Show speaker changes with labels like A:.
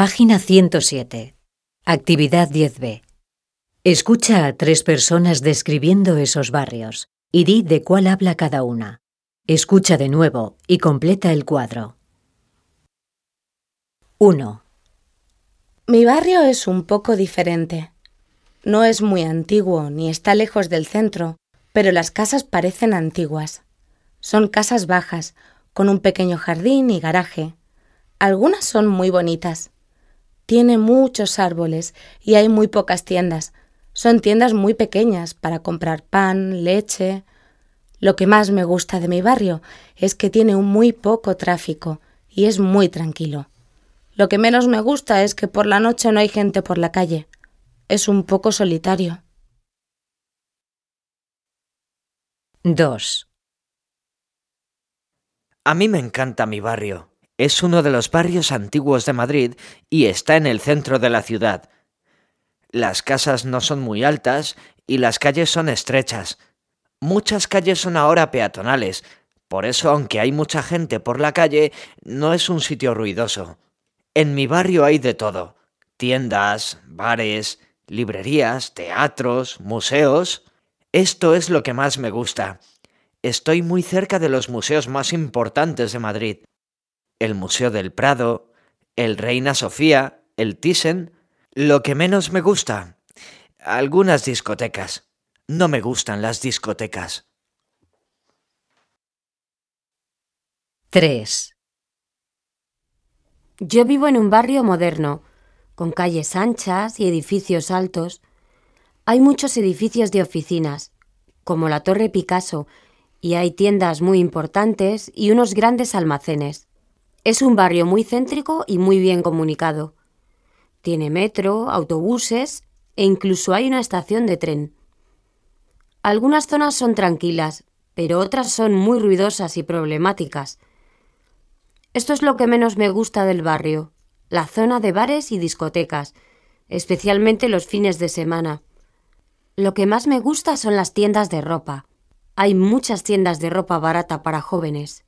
A: Página 107. Actividad 10b. Escucha a tres personas describiendo esos barrios y di de cuál habla cada una. Escucha de nuevo y completa el cuadro. 1,
B: Mi barrio es un poco diferente. No es muy antiguo ni está lejos del centro, pero las casas parecen antiguas. Son casas bajas, con un pequeño jardín y garaje. Algunas son muy bonitas. Tiene muchos árboles y hay muy pocas tiendas. Son tiendas muy pequeñas para comprar pan, leche. Lo que más me gusta de mi barrio es que tiene un muy poco tráfico y es muy tranquilo. Lo que menos me gusta es que por la noche no hay gente por la calle. Es un poco solitario.
A: 2,
C: A mí me encanta mi barrio. Es uno de los barrios antiguos de Madrid y está en el centro de la ciudad. Las casas no son muy altas y las calles son estrechas. Muchas calles son ahora peatonales, por eso aunque hay mucha gente por la calle, no es un sitio ruidoso. En mi barrio hay de todo. Tiendas, bares, librerías, teatros, museos. Esto es lo que más me gusta. Estoy muy cerca de los museos más importantes de Madrid el Museo del Prado, el Reina Sofía, el Thyssen. Lo que menos me gusta, algunas discotecas. No me gustan las discotecas.
A: 3,
D: Yo vivo en un barrio moderno, con calles anchas y edificios altos. Hay muchos edificios de oficinas, como la Torre Picasso, y hay tiendas muy importantes y unos grandes almacenes. Es un barrio muy céntrico y muy bien comunicado. Tiene metro, autobuses e incluso hay una estación de tren. Algunas zonas son tranquilas, pero otras son muy ruidosas y problemáticas. Esto es lo que menos me gusta del barrio, la zona de bares y discotecas, especialmente los fines de semana. Lo que más me gusta son las tiendas de ropa. Hay muchas tiendas de ropa barata para jóvenes.